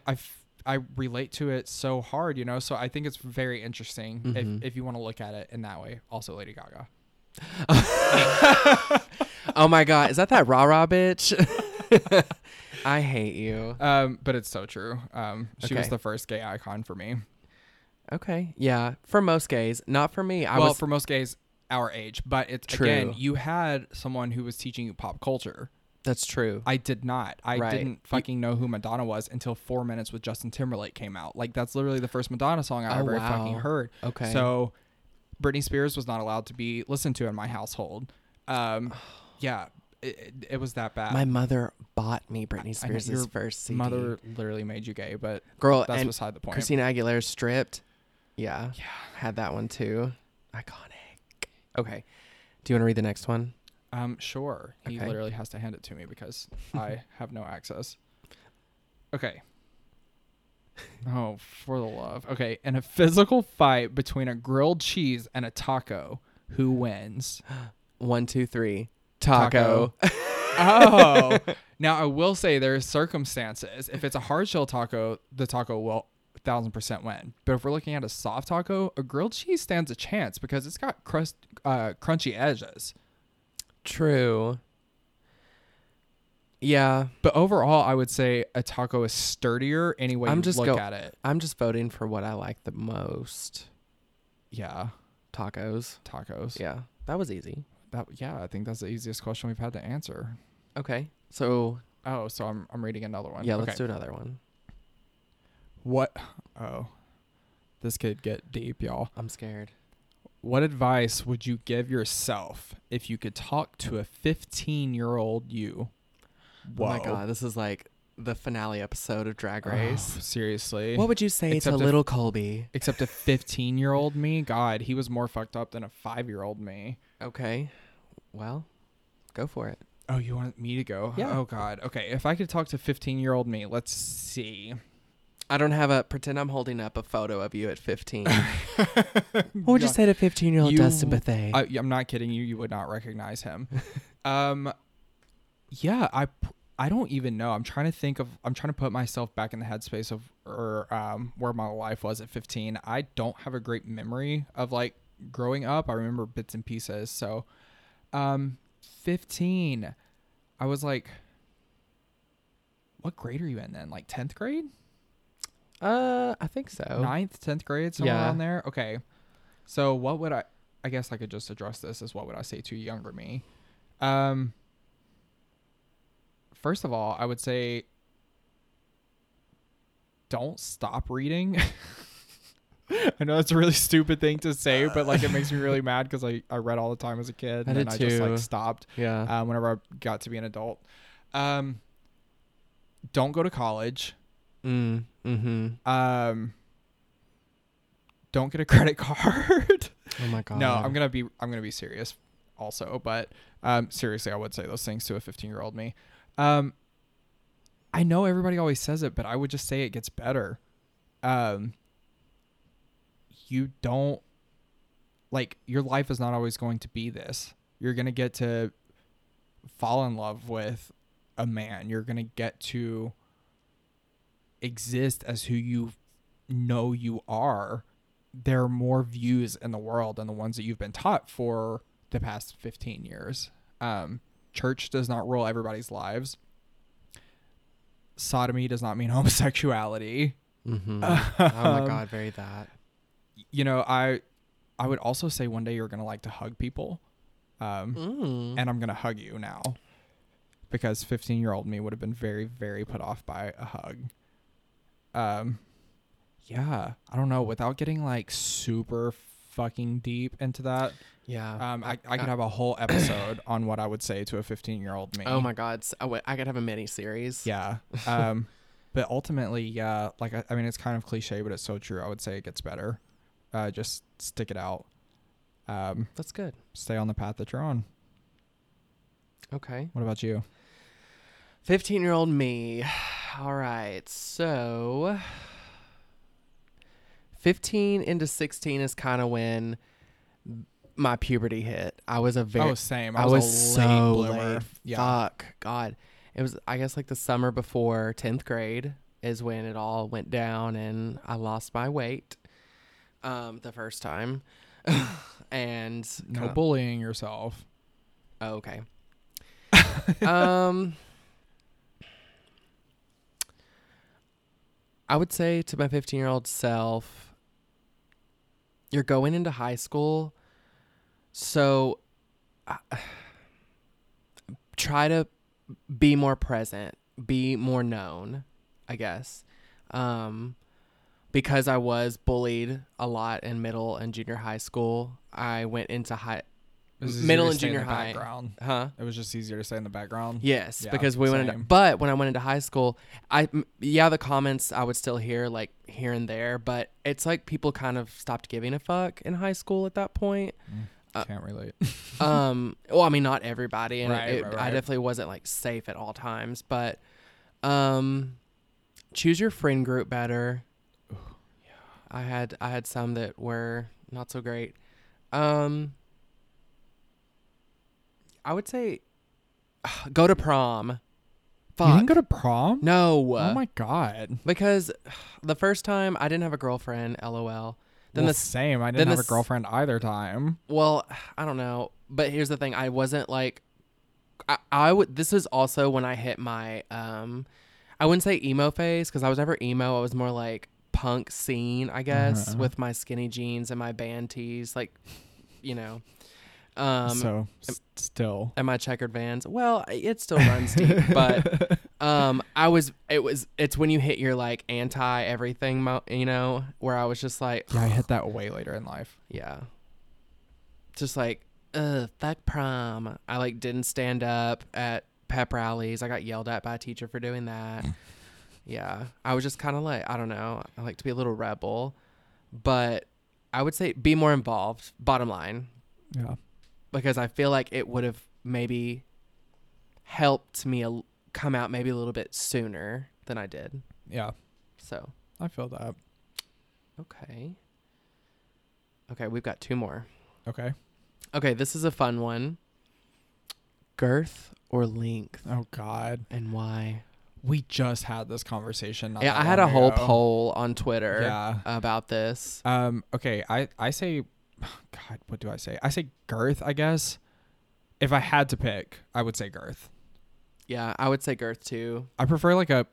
I relate to it so hard, you know. So I think it's very interesting Mhm. if if you want to look at it in that way. Also, Lady Gaga. oh my god, is that that rah rah bitch? I hate you. Um, but it's so true. Um, she was Okay. the first gay icon for me. Okay, yeah, for most gays, not for me. I well, was for most gays our age, but it's True. again, you had someone who was teaching you pop culture. that's true. I did not. I Right. didn't fucking know who Madonna was until Four Minutes with Justin Timberlake came out. Like that's literally the first Madonna song I Oh, ever fucking heard. Okay. So Britney Spears was not allowed to be listened to in my household. Um, yeah, it, it, was that bad. My mother bought me Britney I know Spears' your first CD. mother literally made you gay, but girl, that's and beside the point. Christina Aguilera stripped. Yeah, Yeah. had that one too. Iconic. Okay, do you want to read the next one? Um, sure. He Okay. literally has to hand it to me because I have no access. Okay. Oh, for the love. Okay, in a physical fight between a grilled cheese and a taco, who wins? One, two, three. Taco. Oh. now I will say there's circumstances. If it's a hard shell taco, the taco will thousand percent win. But if we're looking at a soft taco, a grilled cheese stands a chance because it's got crust uh, crunchy edges. True. Yeah, But overall, I would say a taco is sturdier Anyway, I'm you just look go- at it. I'm just voting for what I like the most. Yeah, Tacos. tacos. Yeah, that was easy. That, yeah, I think that's the easiest question we've had to answer. Okay, so Oh, so I'm I'm reading another one. yeah, okay. let's do another one. What? Oh, this could get deep, y'all. I'm scared. What advice would you give yourself if you could talk to a 15 year old you? Oh my god, this is like the finale episode of Drag Oh, Race. seriously. what would you say Except to if- little Colby? Except a 15 year old me? God, he was more fucked up than a five year old me. Okay, well, go for it. Oh, you want me to go? Yeah. Oh God. Okay. If I could talk to 15 year old me, let's see. I don't have a pretend I'm holding up a photo of you at 15. what would you say to 15 year old You- Dustin Bethay? I, I'm not kidding you. You would not recognize him. um, yeah, I, p- I don't even know. I'm trying to think of. I'm trying to put myself back in the headspace of or um where my life was at 15. I don't have a great memory of like growing up. I remember bits and pieces. So, um, 15. I was like, what grade are you in then? Like 10th grade? uh, I think so. ninth, tenth grade, somewhere Yeah. around there. Okay. So what would I? I guess I could just address this as what would I say to younger me? Um. First of all, I would say don't stop reading. I know that's a really stupid thing to say, but like it makes me really mad because I, I read all the time as a kid I and then I just too. like stopped Yeah. uh, whenever I got to be an adult. Um, don't go to college. mm, mm-hmm. Um, don't get a credit card. Oh my god. no, I'm gonna be I'm gonna be serious also, but um, seriously, I would say those things to a 15 year old me. Um, I know everybody always says it, but I would just say it gets better. Um, you don't like your life is not always going to be this. You're gonna get to fall in love with a man. You're gonna get to exist as who you know you are. There are more views in the world than the ones that you've been taught for the past 15 years. Um, church does not rule everybody's lives. Sodomy does not mean homosexuality. Mm-hmm. oh my Um, god, very that. You know, I I would also say one day you're gonna like to hug people. Um, Mm. and I'm gonna hug you now because 15 year old me would have been very very put off by a hug. Um, yeah, I don't know. Without getting like super fucking deep into that, yeah. um, I, I could have a whole episode on what I would say to a 15 year old me. oh my god. s- wait, I could have a mini series. Yeah. Um, but ultimately, yeah, like I, I mean, it's kind of cliche, but it's so true. I would say it gets better. Uh, just stick it out. Um, That's good. stay on the path that you're on. Okay. What about you? 15 year old me. All right. So 15 into 16 is kind of when my puberty hit. I was a very oh, same. I I was, late so bloomer. late. Yeah. Fuck. God. It was I guess like the summer before 10th grade is when it all went down and I lost my weight um, the first time. and No kinda- bullying yourself. Oh, okay. um, I would say to my 15 year old self, you're going into high school, so uh, try to be more present, be more known, I guess. Um, because I was bullied a lot in middle and junior high school, I went into high, Middle and junior high. Background. huh? It was just easier to stay in the background. Yes, Yeah, because we went into, but when I went into high school, I yeah, the comments I would still hear like here and there, but it's like people kind of stopped giving a fuck in high school at that point. Uh, Can't relate. um, well, I mean, not everybody, and Right, it, right, I definitely wasn't like safe at all times, but um, choose your friend group better. I had I had some that were not so great. Um, I would say go to prom. Fuck. You didn't go to prom? no. Oh my god. because the first time I didn't have a girlfriend, lol. Then well, the same. I didn't have a s- girlfriend either time. Well, I don't know, but here's the thing: I wasn't like, I, I would. This is also when I hit my um, I wouldn't say emo phase because I was never emo. I was more like punk scene, I guess, Uh-huh. with my skinny jeans and my band tees, like, you know, um, so s- still. and my checkered vans. Well, it still runs deep, but um, I was. It was. It's when you hit your like anti everything, mo- you know, where I was just like, yeah, I hit that way later in life. yeah. Just like, ugh, fuck prom. I like didn't stand up at pep rallies. I got yelled at by a teacher for doing that. yeah. I was just kind of like, I don't know. I like to be a little rebel, but I would say be more involved, bottom line, Yeah. because I feel like it would have maybe helped me a, come out maybe a little bit sooner than I did. Yeah. So, I feel that. okay. Okay, we've got two more. Okay. Okay, this is a fun one. Girth or length, Oh god. and why? We just had this conversation. yeah, I had a long whole poll on Twitter Yeah. about this. Um. Okay. I I say, God, what do I say? I say girth. I guess. If I had to pick, I would say girth. Yeah, I would say girth too. I prefer like a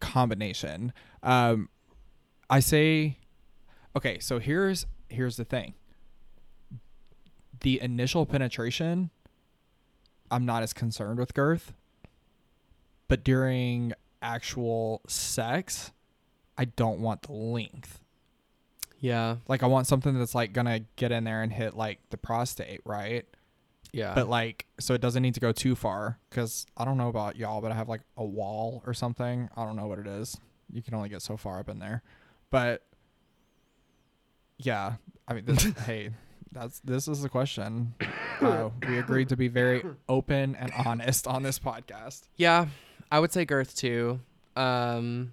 combination. Um, I say, okay. So here's here's the thing. The initial penetration, I'm not as concerned with girth. But during actual sex, I don't want the length. Yeah, Like I want something that's like gonna get in there and hit like the prostate, right? yeah. but like so it doesn't need to go too far because i don't know about y'all but i have like a wall or something. I don't know what it is. You can only get so far up in there. But yeah. I mean this hey that's this is the question. Uh, we agreed to be very open and honest on this podcast. Yeah, I would say girth too. Um,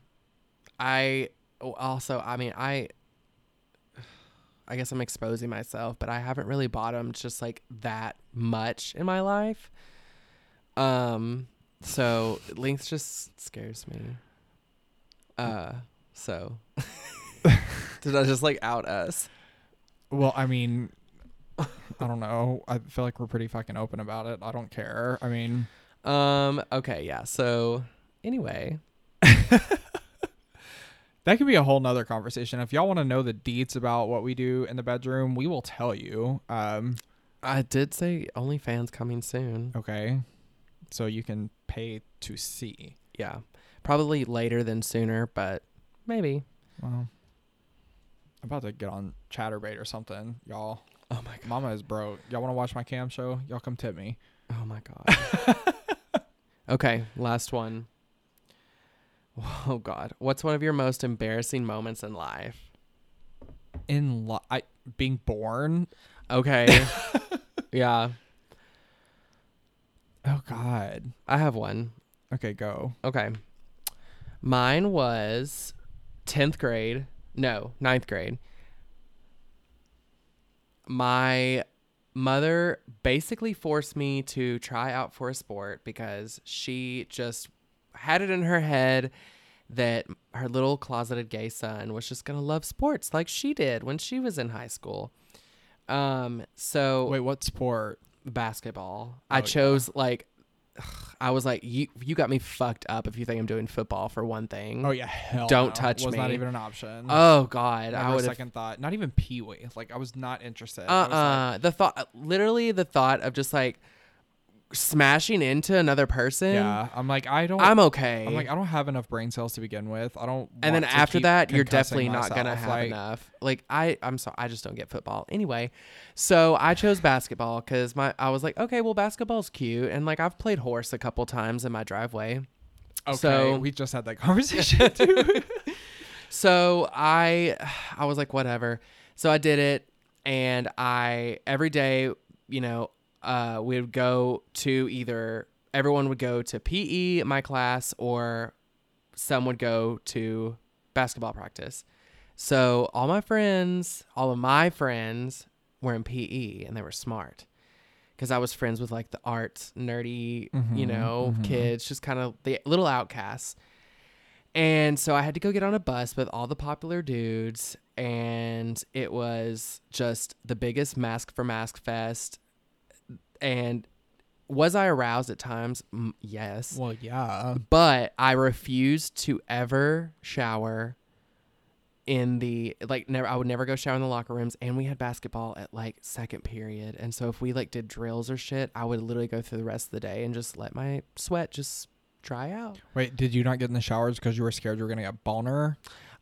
I oh, also, I mean, I, I guess I'm exposing myself, but I haven't really bottomed just like that much in my life. Um, so length just scares me. Uh, so did I just like out us? well i mean i don't know i feel like we're pretty fucking open about it i don't care i mean Um, okay, yeah. So anyway, That could be a whole nother conversation. If y'all want to know the deets about what we do in the bedroom, we will tell you. Um, I did say OnlyFans coming soon. okay. So you can pay to see. Yeah, probably later than sooner, but maybe. Well, I'm about to get on Chaturbate or something, y'all. Oh my god. Mama is broke. Y'all want to watch my cam show? Y'all come tip me. Oh my god. okay, last one. Oh god. What's one of your most embarrassing moments in life? In li- I being born. Okay. yeah, Oh God. I have one. Okay, go. Okay. Mine was 10th grade. No, ninth grade. My mother basically forced me to try out for a sport because she just had it in her head that her little closeted gay son was just gonna love sports like she did when she was in high school. Um, so Wait, what sport? basketball. Oh, I yeah. chose like I was like you you got me fucked up if you think I'm doing football for one thing. Oh yeah, hell Don't no. touch was not even an option. Oh, god, Never I would second thought. Not even Pee Wee. Like I was not interested. uh I was like, uh the thought literally the thought of just like smashing into another person. yeah, I'm like I don't. I'm okay. I'm like I don't have enough brain cells to begin with. I don't. and then after that you're definitely not gonna have Like, enough like i i'm sorry i just don't get football anyway so i chose basketball because my i was like okay well basketball's cute and like i've played horse a couple times in my driveway Okay, So- we just had that conversation too. so i i was like whatever so i did it and i every day you know uh we would go to either everyone would go to pe my class or some would go to basketball practice so all my friends all of my friends were in pe and they were smart because i was friends with like the arts nerdy you Mhm, know mhm. kids just kind of the little outcasts and so I had to go get on a bus with all the popular dudes, and it was just the biggest mask for mask fest. And was I aroused at times? Mm, yes. well, yeah. But I refused to ever shower in the like never I would never go shower in the locker rooms and we had basketball at like second period. And so if we like did drills or shit, I would literally go through the rest of the day and just let my sweat just dry out. Wait, did you not get in the showers because you were scared you were gonna get boner?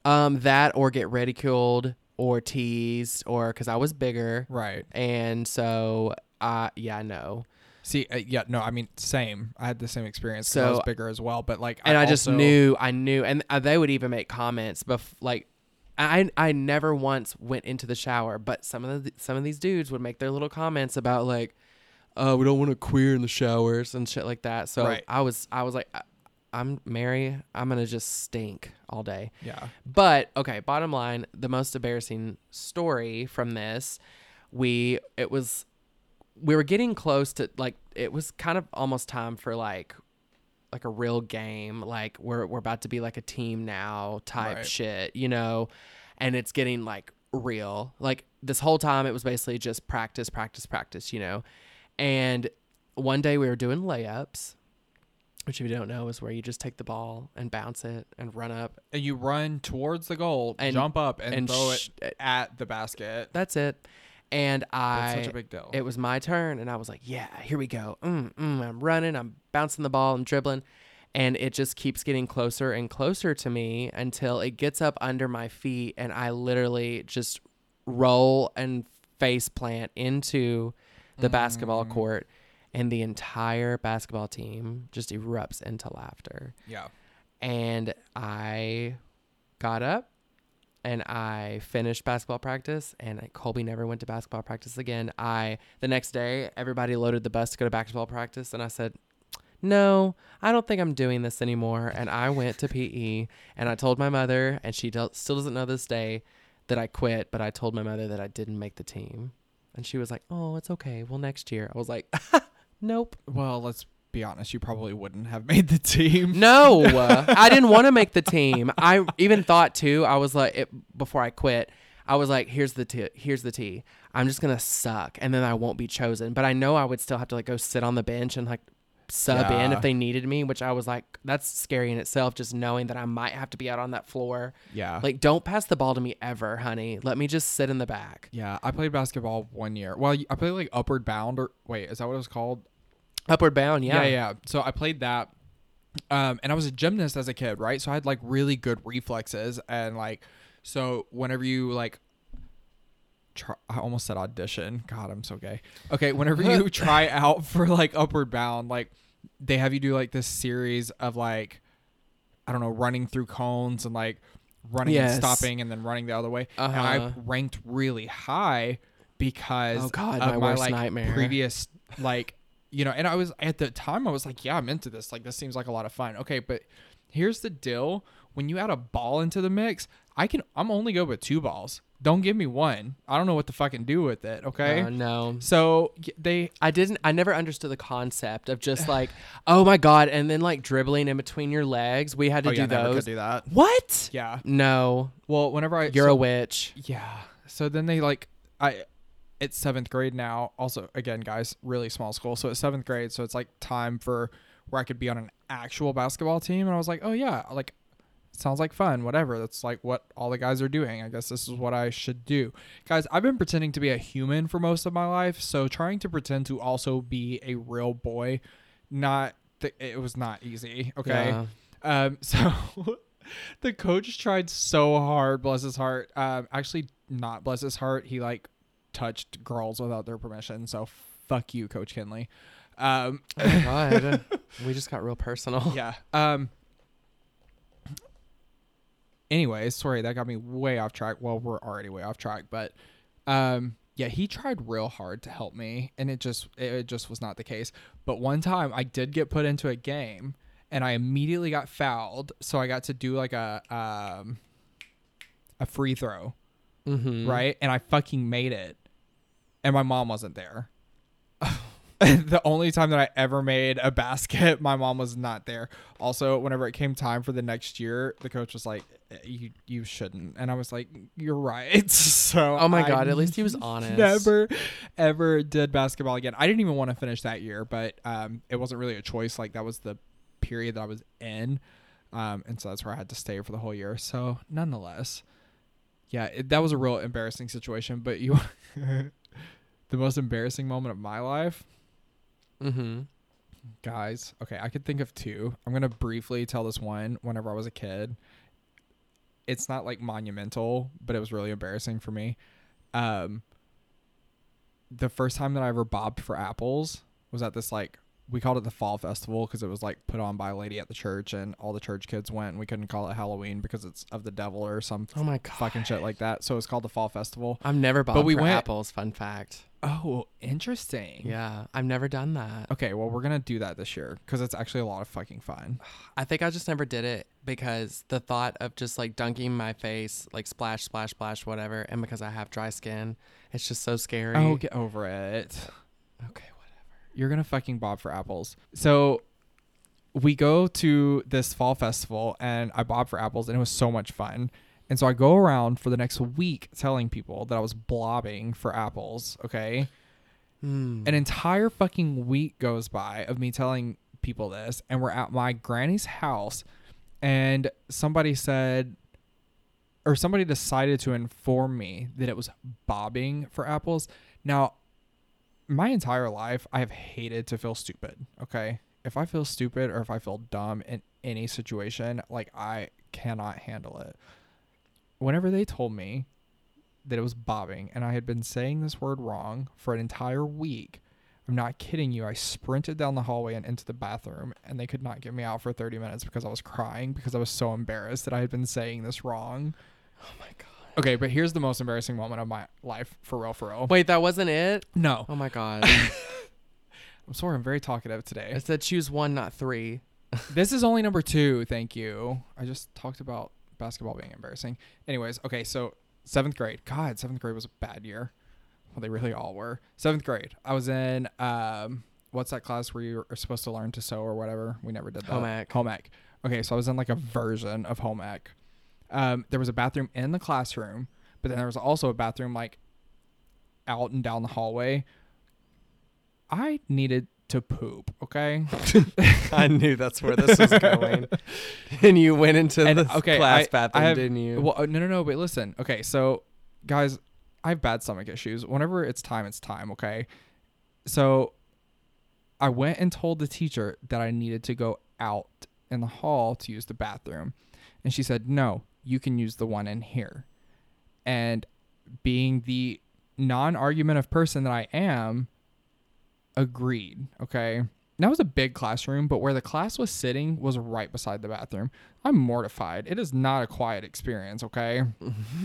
Um, that or get ridiculed or teased or because I was bigger, Right. and so uh, yeah, no. See, uh, yeah, no, I mean, same. I had the same experience. 'cause I was So- bigger as well, but like, And I, just also- knew, I knew, and uh, they would even make comments, bef- like. I, I never once went into the shower, but some of the some of these dudes would make their little comments about like, "Oh, we don't want to queer in the showers and shit like that." So Right. I was I was like, I'm Mary. I'm gonna just stink all day. Yeah. But okay, bottom line, the most embarrassing story from this, we it was we were getting close to like it was kind of almost time for like like a real game, like we're we're about to be like a team now type Right. shit, you know, and it's getting like real. Like this whole time it was basically just practice, practice, practice, you know. And one day we were doing layups, which if you don't know is where you just take the ball and bounce it and run up And you run towards the goal, And- jump up, and, and throw sh- it at the basket. That's it. And That's I, such a big deal. it was my turn, and I was like, "Yeah, here we go." Mm, mm, I'm running, I'm bouncing the ball, I'm dribbling, and it just keeps getting closer and closer to me until it gets up under my feet, and I literally just roll and face plant into the basketball Mm. court, and the entire basketball team just erupts into laughter yeah. and I got up and I finished basketball practice and Colby never went to basketball practice again. I the next day everybody loaded the bus to go to basketball practice and I said, "No, I don't think I'm doing this anymore." And I went to PE and I told my mother and she do- still doesn't know this day that I quit, but I told my mother that I didn't make the team. And she was like, "Oh, it's okay. Well, next year." I was like, "Nope." Well, let's be honest. You probably wouldn't have made the team. No, I didn't want to make the team. I even thought too. I was like, it, before I quit, I was like, here's the t- here's the tea. I'm just gonna suck, and then I won't be chosen. But I know I would still have to like go sit on the bench and like sub in Yeah. if they needed me, which I was like, that's scary in itself. Just knowing that I might have to be out on that floor. Yeah. Like, don't pass the ball to me ever, honey. Let me just sit in the back. yeah, I played basketball one year. Well, I played like upward bound or wait, is that what it was called? Upward bound, yeah. yeah, yeah. So I played that. Um, and I was a gymnast as a kid, right? So I had like really good reflexes and like so whenever you like try, I almost said audition. God, I'm so gay. Okay, whenever you try out for like upward bound, like they have you do like this series of like I don't know, running through cones and like running Yes. and stopping and then running the other way. And I Uh-huh. ranked really high because Oh, God, of my my worst like nightmare. previous like you know, and I was at the time I was like, yeah, I'm into this. Like this seems like a lot of fun. Okay, but here's the deal: when you add a ball into the mix, I can. I'm only good with two balls. Don't give me one. I don't know what to fucking do with it. Okay. Uh, no. so they I didn't. I never understood the concept of just like, oh my god, and then like dribbling in between your legs. We had to oh, do yeah, never could do that. What? Yeah. No, Well, whenever I you're so- a witch. Yeah. So then they like I it's seventh grade now. Also again, guys, really small school. So it's seventh grade, so it's like time for where I could be on an actual basketball team. And I was like, Oh yeah, like sounds like fun, whatever. That's like what all the guys are doing. I guess this is what I should do. Guys, I've been pretending to be a human for most of my life, so trying to pretend to also be a real boy, not th- it was not easy. Okay. Yeah. Um, so the coach tried so hard, bless his heart. Um, actually, not bless his heart. He like touched girls without their permission. So fuck you, Coach Kinley. Um, Oh god. we just got real personal. yeah. Um. Anyways, sorry that got me way off track. Well, we're already way off track, but um, yeah, he tried real hard to help me, and it just it just was not the case. But one time, I did get put into a game, and I immediately got fouled, so I got to do like a um a free throw, Mm-hmm. right? And I fucking made it, and my mom wasn't there. the only time that I ever made a basket, my mom was not there. Also, whenever it came time for the next year, the coach was like, "Eh, "You you shouldn't," and I was like, "You're right." so, Oh my I god. At least he was honest. Never, ever did basketball again. I didn't even want to finish that year, but um, it wasn't really a choice. Like that was the period that I was in, um, and so that's where I had to stay for the whole year. So, nonetheless, yeah, it, that was a real embarrassing situation. But you, the most embarrassing moment of my life Mm-hmm. guys okay i could think of two i'm gonna briefly tell this one whenever i was a kid it's not like monumental but it was really embarrassing for me um the first time that i ever bobbed for apples was at this like we called it the fall festival because it was like put on by a lady at the church and all the church kids went and we couldn't call it halloween because it's of the devil or some Oh my god. fucking shit like that so it's called the fall festival I've never bought we for went- apples. Fun fact. Oh interesting Yeah, I've never done that. okay well we're gonna do that this year because it's actually a lot of fucking fun I think I just never did it because the thought of just like dunking my face, like splash, splash, splash, whatever, and because I have dry skin, it's just so scary. oh get over it okay, whatever. you're gonna fucking bob for apples. So we go to this fall festival and I bob for apples and it was so much fun. And so I go around for the next week telling people that I was blobbing for apples, okay? Hmm. An entire fucking week goes by of me telling people this and we're at my granny's house and somebody said or somebody decided to inform me that it was bobbing for apples. Now, my entire life, I have hated to feel stupid. Okay. If I feel stupid or if I feel dumb in any situation, like I cannot handle it. Whenever they told me that it was bobbing and I had been saying this word wrong for an entire week, I'm not kidding you. I sprinted down the hallway and into the bathroom, and they could not get me out for 30 minutes because I was crying because I was so embarrassed that I had been saying this wrong. oh my god. Okay, but here's the most embarrassing moment of my life, for real, for real. Wait, that wasn't it? No, Oh my god. I'm sorry, I'm very talkative today. I said choose one, not three. this is only number two. Thank you. I just talked about basketball being embarrassing. Anyways, okay, so seventh grade. God, seventh grade was a bad year. Well, they really all were. Seventh grade. I was in um, what's that class where you are supposed to learn to sew or whatever? We never did that. Home ec. Home ec. Okay, so I was in like a version of home ec. Um, there was a bathroom in the classroom, but then there was also a bathroom like out and down the hallway. I needed to poop. Okay. I knew that's where this was going. and you went into And, the okay, class I- bathroom, I have- didn't you? Well, uh, no, no, no. Wait, listen. Okay, so guys, I have bad stomach issues. Whenever it's time, it's time. Okay. So I went and told the teacher that I needed to go out in the hall to use the bathroom, and she said, "No, you can use the one in here." And being the non-argumentative person that I am, agreed. Okay. And That was a big classroom, but where the class was sitting was right beside the bathroom. I'm mortified. It is not a quiet experience, okay?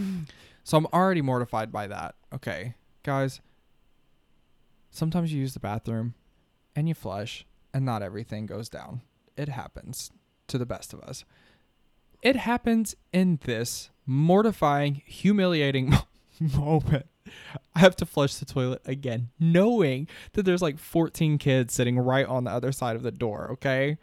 so I'm already mortified by that. Okay. Guys, sometimes you use the bathroom and you flush and not everything goes down. It happens to the best of us. It happens in this mortifying, humiliating moment. I have to flush the toilet again, knowing that there's like 14 kids sitting right on the other side of the door, okay?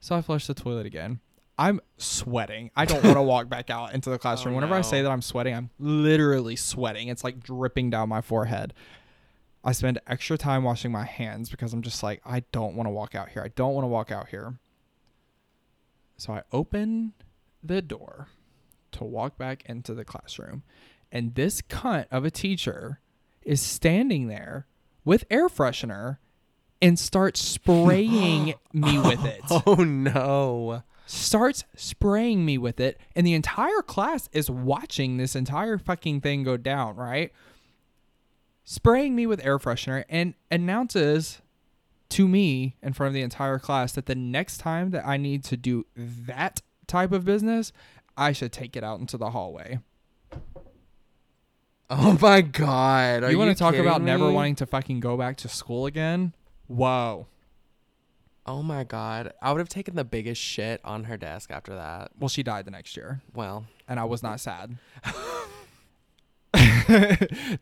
So I flush the toilet again. I'm sweating. I don't want to walk back out into the oh, classroom. Oh, Whenever I say that I'm sweating, I'm literally sweating. It's like dripping down my forehead. I spend extra time washing my hands because I'm just like, I don't want to walk out here. I don't want to walk out here. So I open the door to walk back into the classroom. And this cunt of a teacher is standing there with air freshener and starts spraying me with it. Oh no. Starts spraying me with it. And the entire class is watching this entire fucking thing go down, right? Spraying me with air freshener and announces to me in front of the entire class that the next time that I need to do that type of business, I should take it out into the hallway. Oh my god. Are you want to talk about kidding never wanting to fucking go back to school again? Whoa. Oh my god. I would have taken the biggest shit on her desk after that. Well, she died the next year, Well, and I was not sad.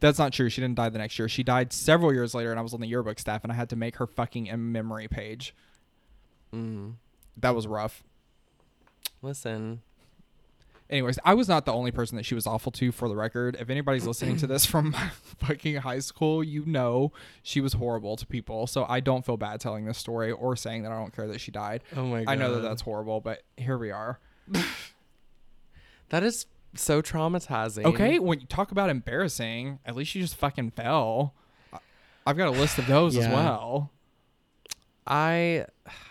That's not true. She didn't die the next year. She died several years later, and I was on the yearbook staff, and I had to make her fucking in memory page. mm, That was rough. listen. Anyways, I was not the only person that she was awful to. For the record, if anybody's listening to this from fucking high school, you know she was horrible to people. So I don't feel bad telling this story or saying that I don't care that she died. Oh my god. I know that that's horrible, but here we are. That is so traumatizing. Okay, when you talk about embarrassing, at least you just fucking fell. I've got a list of those as well. I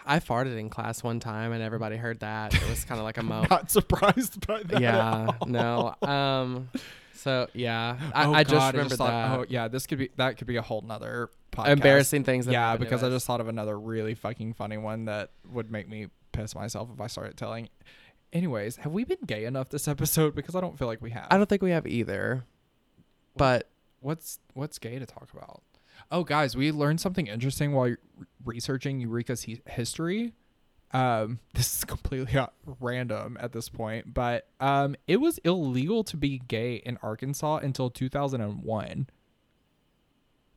I farted in class one time and everybody heard that. It was kind of like a mo. Not surprised by that. yeah. No. Um. So yeah, I, oh, I just God, remembered thought, that. Oh yeah, this could be that could be a whole nother podcast. Embarrassing things. Yeah, because I just thought of another really fucking funny one that would make me piss myself if I started telling. Anyways, have we been gay enough this episode? Because I don't feel like we have. I don't think we have either. But what's what's gay to talk about? Oh, guys, we learned something interesting while researching Eureka's he- history. Um, this is completely uh, random at this point, but um, it was illegal to be gay in Arkansas until 2001.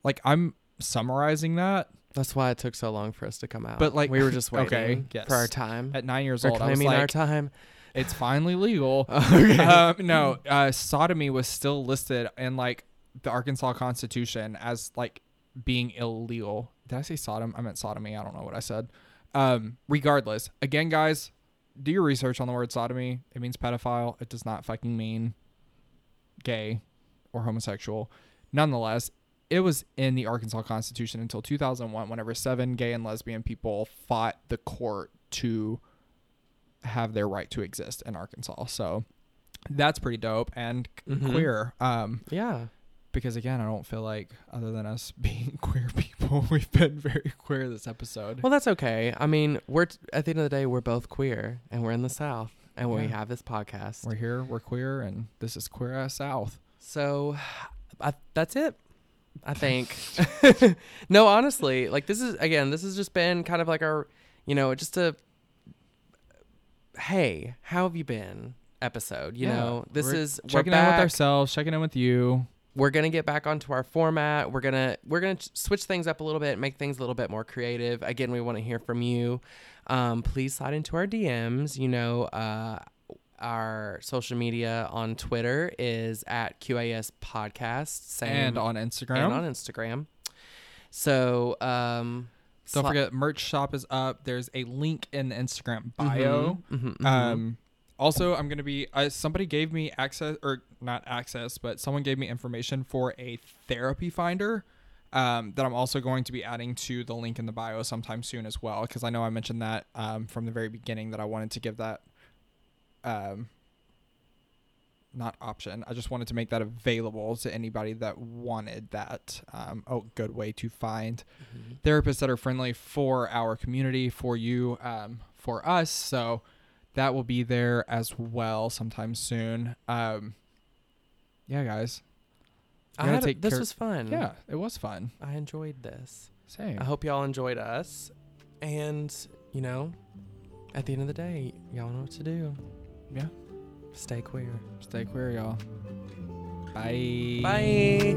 Like I'm summarizing that that's why it took so long for us to come out. But, like, we were just waiting okay, yes. for our time. at nine years We're old. I was claiming our time. it's finally legal. Okay. um, no, uh, sodomy was still listed in like the Arkansas Constitution as like being illegal. Did I say sodom? I meant sodomy. I don't know what I said. Um, regardless, again, guys, do your research on the word sodomy. It means pedophile. It does not fucking mean gay or homosexual. Nonetheless, it was in the Arkansas Constitution until 2001, whenever seven gay and lesbian people fought the court to have their right to exist in Arkansas. So that's pretty dope and Mhm. queer. Um, yeah. Because again, I don't feel like other than us being queer people, we've been very queer this episode. Well, that's okay. I mean, we're t- at the end of the day, we're both queer, and we're in the South, and we have this podcast. we're here, we're queer, and this is queer ass South. So, I, that's it. I think. no, honestly, like this is again, this has just been kind of like our, you know, just a. Hey, how have you been? Episode. You Yeah, know, this we're is we're checking in with ourselves, checking in with you. We're gonna get back onto our format we're gonna we're gonna switch things up a little bit make things a little bit more creative again we want to hear from you um, please slide into our dms you know uh, our social media on twitter is at qas podcast same and on Instagram. and on instagram so um Don't sli- forget, merch shop is up. There's a link in the Instagram bio. Mhm, mhm, mhm. Um, also, I'm gonna be. Uh, somebody gave me access, or not access, but someone gave me information for a therapy finder. Um, that I'm also going to be adding to the link in the bio sometime soon as well, because I know I mentioned that um, from the very beginning that I wanted to give that, um, not option. I just wanted to make that available to anybody that wanted that. Um, oh, good way to find Mhm. therapists that are friendly for our community, for you, um, for us. So that will be there as well sometime soon. Um, yeah, guys. I gotta had a- take this care- was fun Yeah, it was fun. i enjoyed this Same. I hope y'all enjoyed us. And, you know, at the end of the day, y'all know what to do. Yeah. Stay queer. Stay queer, y'all. Bye. Bye.